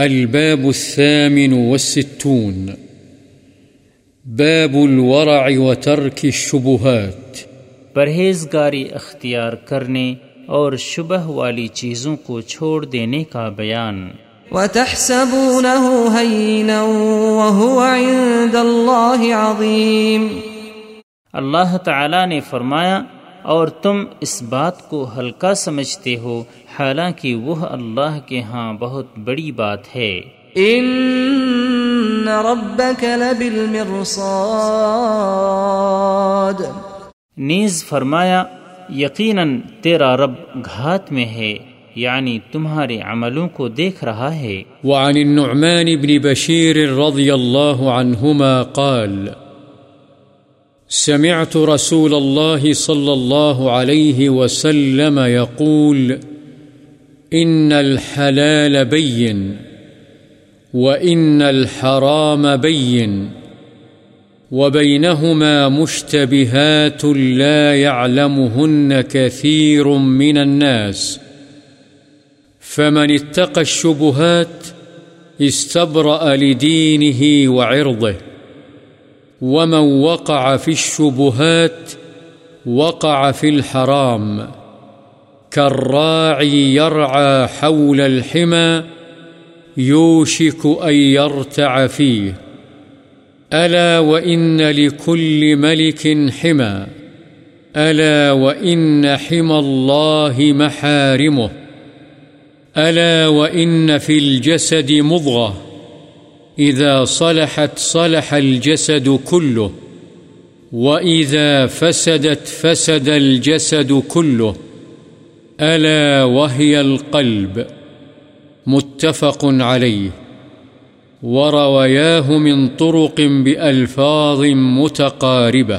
الباب الثامن والستون. باب الورع وترك الشبهات. پرہیزگاری اختیار کرنے اور شبہ والی چیزوں کو چھوڑ دینے کا بیان۔ وتحسبونه هينا وهو عند الله عظيم۔ اللہ تعالی نے فرمایا اور تم اس بات کو ہلکا سمجھتے ہو حالانکہ وہ اللہ کے ہاں بہت بڑی بات ہے۔ ان ربك لبالمرصاد۔ نیز فرمایا یقیناً تیرا رب گھات میں ہے یعنی تمہارے عملوں کو دیکھ رہا ہے۔ وعن النعمان بن بشير رضي الله عنهما قال سمعت رسول الله صلى الله عليه وسلم يقول، إن الحلال بين، وإن الحرام بين، وبينهما مشتبهات لا يعلمهن كثير من الناس، فمن اتقى الشبهات استبرأ لدينه وعرضه. ومن وقع في الشبهات وقع في الحرام كالراعي يرعى حول الحمى يوشك أن يرتع فيه ألا وإن لكل ملك حمى ألا وإن حمى الله محارمه ألا وإن في الجسد مضغة إذا صلحت صلح الجسد كله، وإذا فسدت فسد الجسد كله، ألا وهي القلب؟ متفق عليه. ورواياه من طرق بألفاظ متقاربة.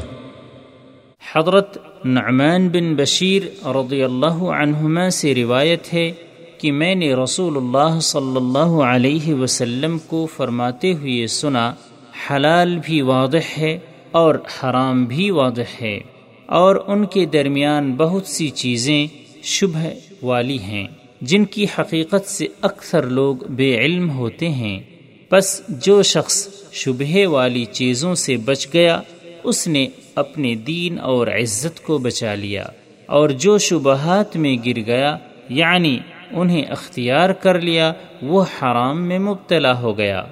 حضرت نعمان بن بشیر رضی اللہ عنہما سے روایت ہے کہ میں نے رسول اللہ صلی اللہ علیہ وسلم کو فرماتے ہوئے سنا، حلال بھی واضح ہے اور حرام بھی واضح ہے، اور ان کے درمیان بہت سی چیزیں شبہ والی ہیں، جن کی حقیقت سے اکثر لوگ بے علم ہوتے ہیں۔ بس جو شخص شبہ والی چیزوں سے بچ گیا، اس نے اپنے دین اور عزت کو بچا لیا، اور جو شبہات میں گر گیا یعنی انہیں اختیار کر لیا، وہ حرام میں مبتلا ہو گیا۔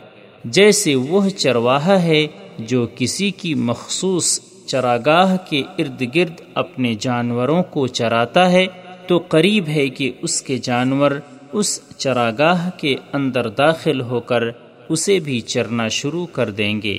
جیسے وہ چرواہا ہے، جو کسی کی مخصوص چراگاہ کے ارد گرد اپنے جانوروں کو چراتا ہے، تو قریب ہے کہ اس کے جانور اس چراگاہ کے اندر داخل ہو کر اسے بھی چرنا شروع کر دیں گے۔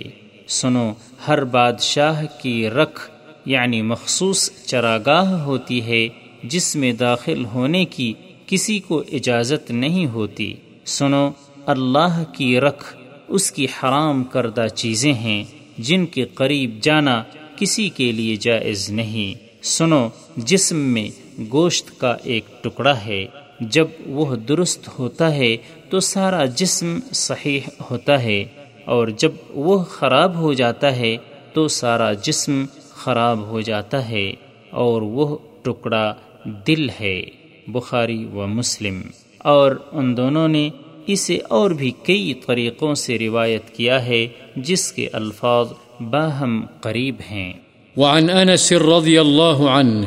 سنو، ہر بادشاہ کی رکھ یعنی مخصوص چراگاہ ہوتی ہے، جس میں داخل ہونے کی کسی کو اجازت نہیں ہوتی۔ سنو، اللہ کی رکھ، اس کی حرام کردہ چیزیں ہیں جن کے قریب جانا کسی کے لیے جائز نہیں۔ سنو، جسم میں گوشت کا ایک ٹکڑا ہے۔ جب وہ درست ہوتا ہے تو سارا جسم صحیح ہوتا ہے، اور جب وہ خراب ہو جاتا ہے تو سارا جسم خراب ہو جاتا ہے، اور وہ ٹکڑا دل ہے۔ بخاری و مسلم۔ اور ان دونوں نے اسے اور بھی کئی طریقوں سے روایت کیا ہے، جس کے الفاظ باہم قریب ہیں۔ وعن أنس رضي الله عنه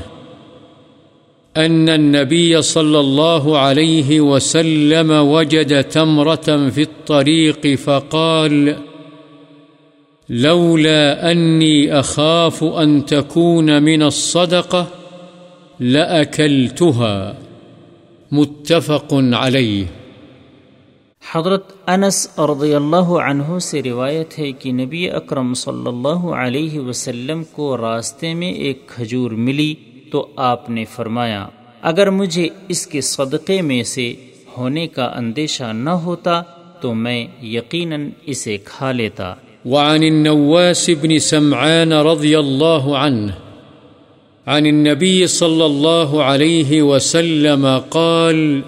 أن النبي صلى الله عليه وسلم وجد تمرة في الطريق فقال، لولا أني أخاف أن تكون من الصدقة لأكلتها متفق عليه حضرت انس رضی اللہ عنہ سے روایت ہے کہ نبی اکرم صلی اللہ علیہ وسلم کو راستے میں ایک کھجور ملی تو آپ نے فرمایا اگر مجھے اس کے صدقے میں سے ہونے کا اندیشہ نہ ہوتا تو میں یقیناً اسے کھا لیتا۔ وعن النواس بن سمعان رضی اللہ عنہ۔ عن النبي صلى الله عليه وسلم قال،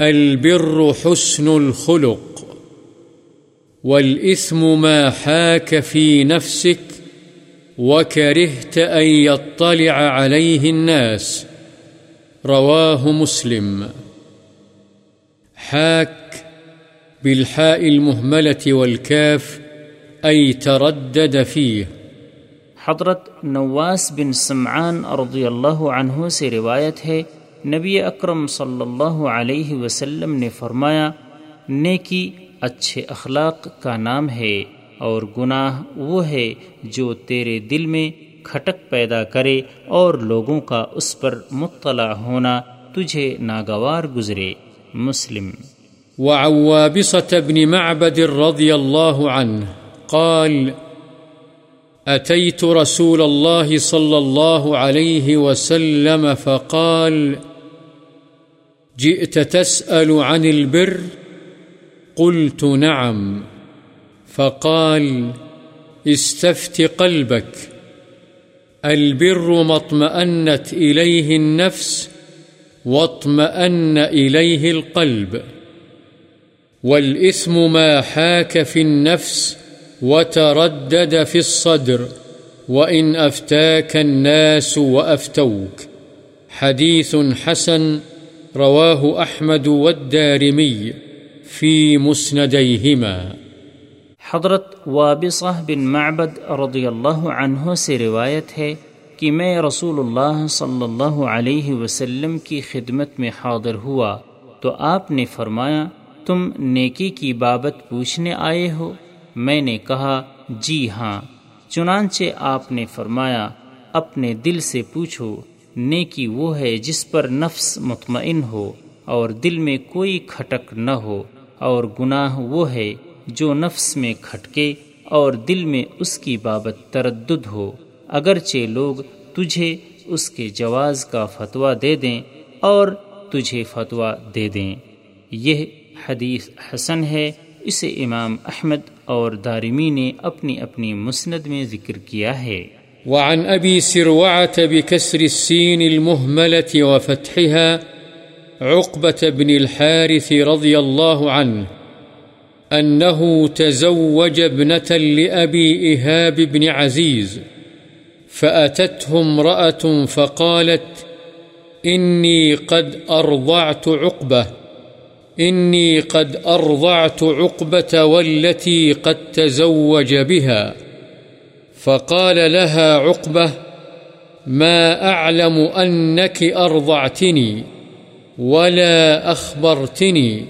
البر حسن الخلق، والإثم ما حاك في نفسك، وكرهت أن يطلع عليه الناس. رواه مسلم. حاك بالحاء المهملة والكاف، أي تردد فيه. حضرت نواس بن سمعان رضی اللہ عنہ سے روایت ہے، نبی اکرم صلی اللہ علیہ وسلم نے فرمایا، نیکی اچھے اخلاق کا نام ہے اور گناہ وہ ہے جو تیرے دل میں کھٹک پیدا کرے اور لوگوں کا اس پر مطلع ہونا تجھے ناگوار گزرے۔ مسلم۔ وعن وابصة بن معبد رضي الله عنه قال أتيت رسول الله صلى الله عليه وسلم فقال، جئت تسأل عن البر؟ قلت نعم. فقال، استفت قلبك. البر ما اطمأنت إليه النفس واطمأن إليه القلب. والإثم ما حاك في النفس وتردد في الصدر وإن أفتاك الناس وأفتوك. حديث حسن رواه أحمد والدارمي في مسنديهما. حضرت وابصہ بن معبد رضی اللہ عنہ سے روایت ہے کہ میں رسول اللہ صلی اللہ علیہ وسلم کی خدمت میں حاضر ہوا تو آپ نے فرمایا، تم نیکی کی بابت پوچھنے آئے ہو؟ میں نے کہا جی ہاں۔ چنانچہ آپ نے فرمایا، اپنے دل سے پوچھو، نیکی وہ ہے جس پر نفس مطمئن ہو اور دل میں کوئی کھٹک نہ ہو، اور گناہ وہ ہے جو نفس میں کھٹکے اور دل میں اس کی بابت تردد ہو۔ اگرچہ لوگ تجھے اس کے جواز کا فتویٰ دے دیں اور تجھے فتویٰ دے دیں۔ یہ حدیث حسن ہے، اسے امام احمد اور دارمی نے اپنی اپنی مسند میں ذکر کیا ہے۔ وعن أبي سروعة بكسر السين المهملة وفتحها عقبة بن الحارث رضي الله عنه أنه تزوج ابنة لأبي إهاب بن عزيز فأتته امرأة فقالت إني قد أرضعت عقبة۔ إني قد أرضعت عقبة والتي قد تزوج بها. فقال لها عقبة، ما أعلم أنك أرضعتني ولا أخبرتني.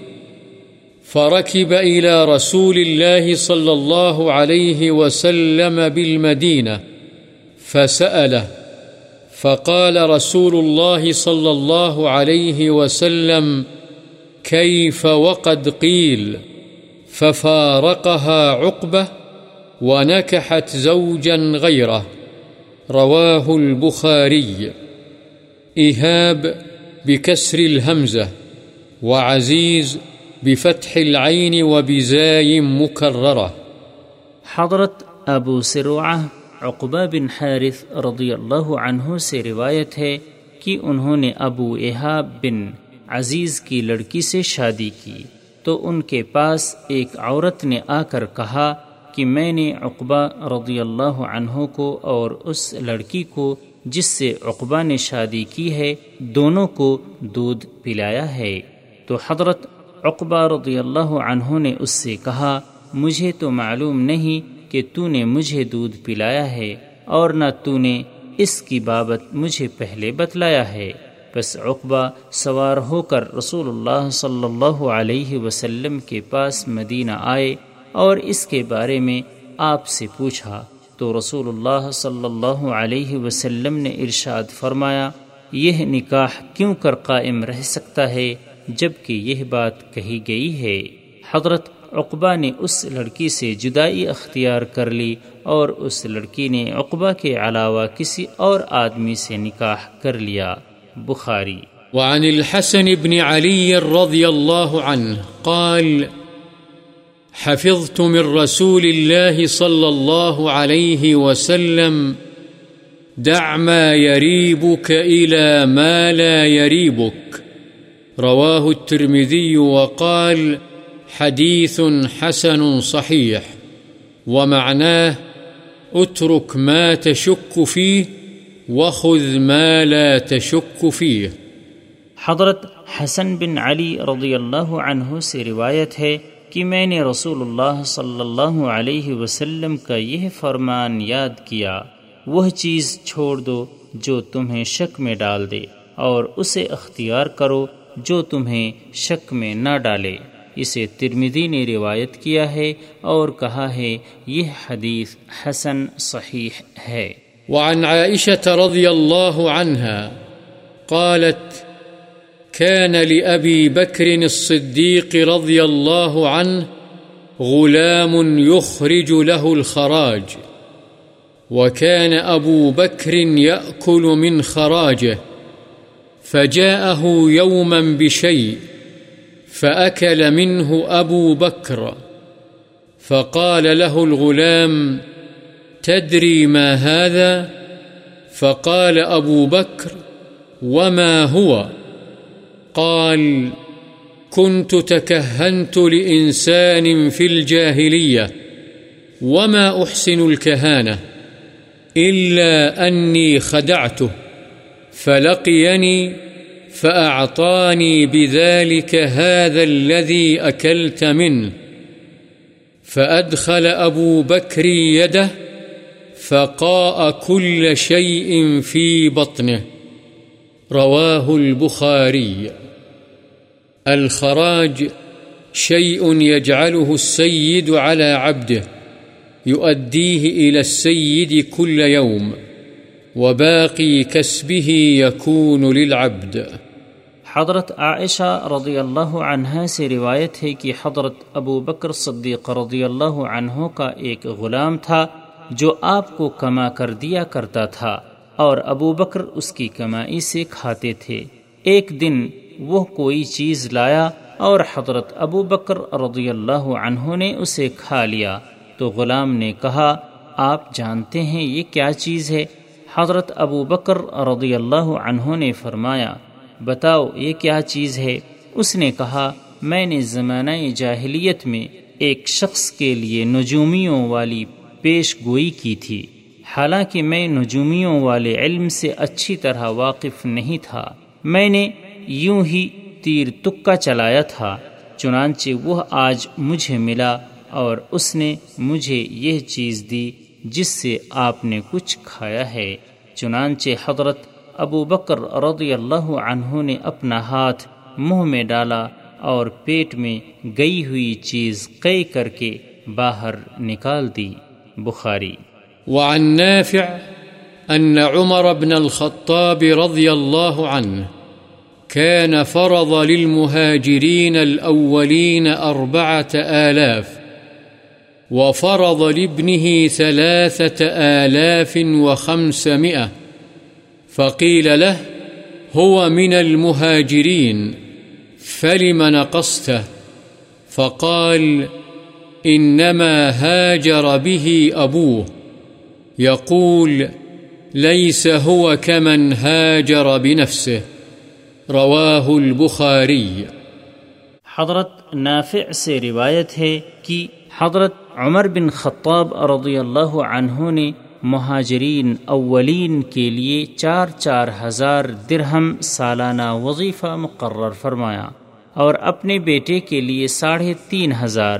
فركب إلى رسول الله صلى الله عليه وسلم بالمدينة فسأله. فقال رسول الله صلى الله عليه وسلم كيف وقد قيل ففارقها عقبة ونكحت زوجا غيره. رواه البخاري. إهاب بكسر الهمزة وعزيز بفتح العين وبزاي مكررة. حضرت ابو سروعہ عقبہ بن حارث رضی اللہ عنہ سے روایت ہے کہ انہوں نے ابو احاب بن عزیز کی لڑکی سے شادی کی، تو ان کے پاس ایک عورت نے آ کر کہا کہ میں نے عقبہ رضی اللہ عنہ کو اور اس لڑکی کو، جس سے عقبہ نے شادی کی ہے، دونوں کو دودھ پلایا ہے۔ تو حضرت عقبہ رضی اللہ عنہ نے اس سے کہا، مجھے تو معلوم نہیں کہ تو نے مجھے دودھ پلایا ہے اور نہ تو نے اس کی بابت مجھے پہلے بتلایا ہے۔ بس عقبہ سوار ہو کر رسول اللہ صلی اللہ علیہ وسلم کے پاس مدینہ آئے اور اس کے بارے میں آپ سے پوچھا تو رسول اللہ صلی اللہ علیہ وسلم نے ارشاد فرمایا، یہ نکاح کیوں کر قائم رہ سکتا ہے جبکہ یہ بات کہی گئی ہے؟ حضرت عقبہ نے اس لڑکی سے جدائی اختیار کر لی اور اس لڑکی نے عقبہ کے علاوہ کسی اور آدمی سے نکاح کر لیا۔ بخاری۔ وعن الحسن بن علي رضي الله عنه قال، حفظت من رسول الله صلى الله عليه وسلم، دع ما يريبك إلى ما لا يريبك رواه الترمذي وقال حديث حسن صحيح ومعناه اترك ما تشك فيه وخذ ما لا تشك فيه۔ حضرت حسن بن علی رضی اللہ عنہ سے روایت ہے کہ میں نے رسول اللہ صلی اللہ علیہ وسلم کا یہ فرمان یاد کیا۔ وہ چیز چھوڑ دو جو تمہیں شک میں ڈال دے اور اسے اختیار کرو جو تمہیں شک میں نہ ڈالے۔ اسے ترمدی نے روایت کیا ہے اور کہا ہے یہ حدیث حسن صحیح ہے۔ وعن عائشة رضي الله عنها قالت كان لأبي بكر الصديق رضي الله عنه غلام يخرج له الخراج، وكان أبو بكر يأكل من خراجه، فجاءه يوما بشيء فأكل منه أبو بكر، فقال له الغلام تدري ما هذا؟ فقال أبو بكر، وما هو؟ قال، كنت تكهنت لإنسان في الجاهلية، وما أحسن الكهانة، إلا أني خدعته، فلقيني، فأعطاني بذلك هذا الذي أكلت منه، فأدخل أبو بكر يده فقاء كل شيء في بطنه. رواه البخاري. الخراج شيء يجعله السيد على عبده، يؤديه إلى السيد كل يوم، وباقي كسبه يكون للعبد. حضرت عائشہ رضی اللہ عنہ سے روایت ہے کہ حضرت ابو بکر صدیق رضی اللہ عنہ کا ایک غلام تھا۔ جو آپ کو کما کر دیا کرتا تھا، اور ابو بکر اس کی کمائی سے کھاتے تھے۔ ایک دن وہ کوئی چیز لایا اور حضرت ابو بکر رضی اللہ عنہ نے اسے کھا لیا۔ تو غلام نے کہا، آپ جانتے ہیں یہ کیا چیز ہے؟ حضرت ابو بکر رضی اللہ عنہ نے فرمایا، بتاؤ یہ کیا چیز ہے؟ اس نے کہا، میں نے زمانہ جاہلیت میں ایک شخص کے لیے نجومیوں والی پیش گوئی کی تھی۔ حالانکہ میں نجومیوں والے علم سے اچھی طرح واقف نہیں تھا۔ میں نے یوں ہی تیر تکا چلایا تھا، چنانچہ وہ آج مجھے ملا اور اس نے مجھے یہ چیز دی جس سے آپ نے کچھ کھایا ہے۔ چنانچہ حضرت ابو بکر رضی اللہ عنہ نے اپنا ہاتھ منہ میں ڈالا اور پیٹ میں گئی ہوئی چیز قے کر کے باہر نکال دی۔ بخاری۔ وعن نافع أن عمر بن الخطاب رضي الله عنه كان فرض للمهاجرين الأولين أربعة آلاف وفرض لابنه ثلاثة آلاف وخمسمائة فقيل له هو من المهاجرين، فلم نقصته؟ فقال فقال إنما هاجر به أبوه. يقول، ليس هو كمن هاجر بنفسه. رواه البخاري. حضرت نافع سے روایت ہے کہ حضرت عمر بن خطاب رضی اللہ عنہ نے مہاجرین اولین کے لیے چار چار ہزار درہم سالانہ وظیفہ مقرر فرمایا اور اپنے بیٹے کے لیے ساڑھے تین ہزار۔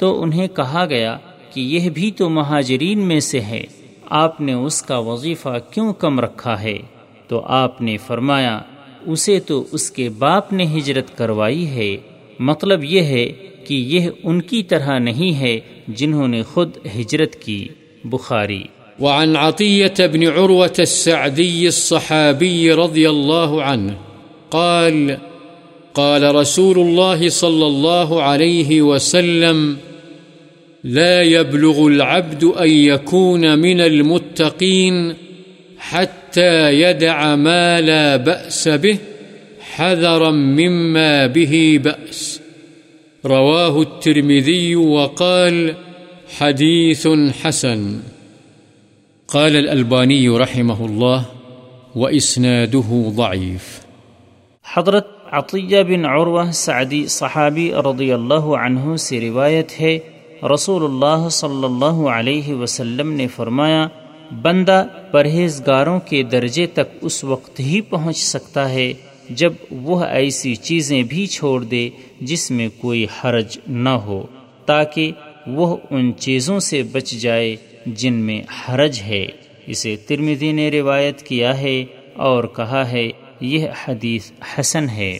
تو انہیں کہا گیا کہ یہ بھی تو مہاجرین میں سے ہے آپ نے اس کا وظیفہ کیوں کم رکھا ہے؟ تو آپ نے فرمایا، اسے تو اس کے باپ نے ہجرت کروائی ہے۔ مطلب یہ ہے کہ یہ ان کی طرح نہیں ہے جنہوں نے خود ہجرت کی۔ بخاری۔ وعن عطية بن عروة السعدي الصحابي رضي الله عنه قال قال رسول الله صلى الله عليه وسلم لا يبلغ العبد أن يكون من المتقين حتى يدع ما لا بأس به حذرا مما به بأس. رواه الترمذي وقال حديث حسن. قال الألباني رحمه الله وإسناده ضعيف. حضرت عطیہ بن عروہ سعدی صحابی رضی اللہ عنہ سے روایت ہے رسول اللہ صلی اللہ علیہ وسلم نے فرمایا، بندہ پرہیزگاروں کے درجے تک اس وقت ہی پہنچ سکتا ہے جب وہ ایسی چیزیں بھی چھوڑ دے جس میں کوئی حرج نہ ہو، تاکہ وہ ان چیزوں سے بچ جائے جن میں حرج ہے۔ اسے ترمدی نے روایت کیا ہے اور کہا ہے، یہ حدیث حسن ہے۔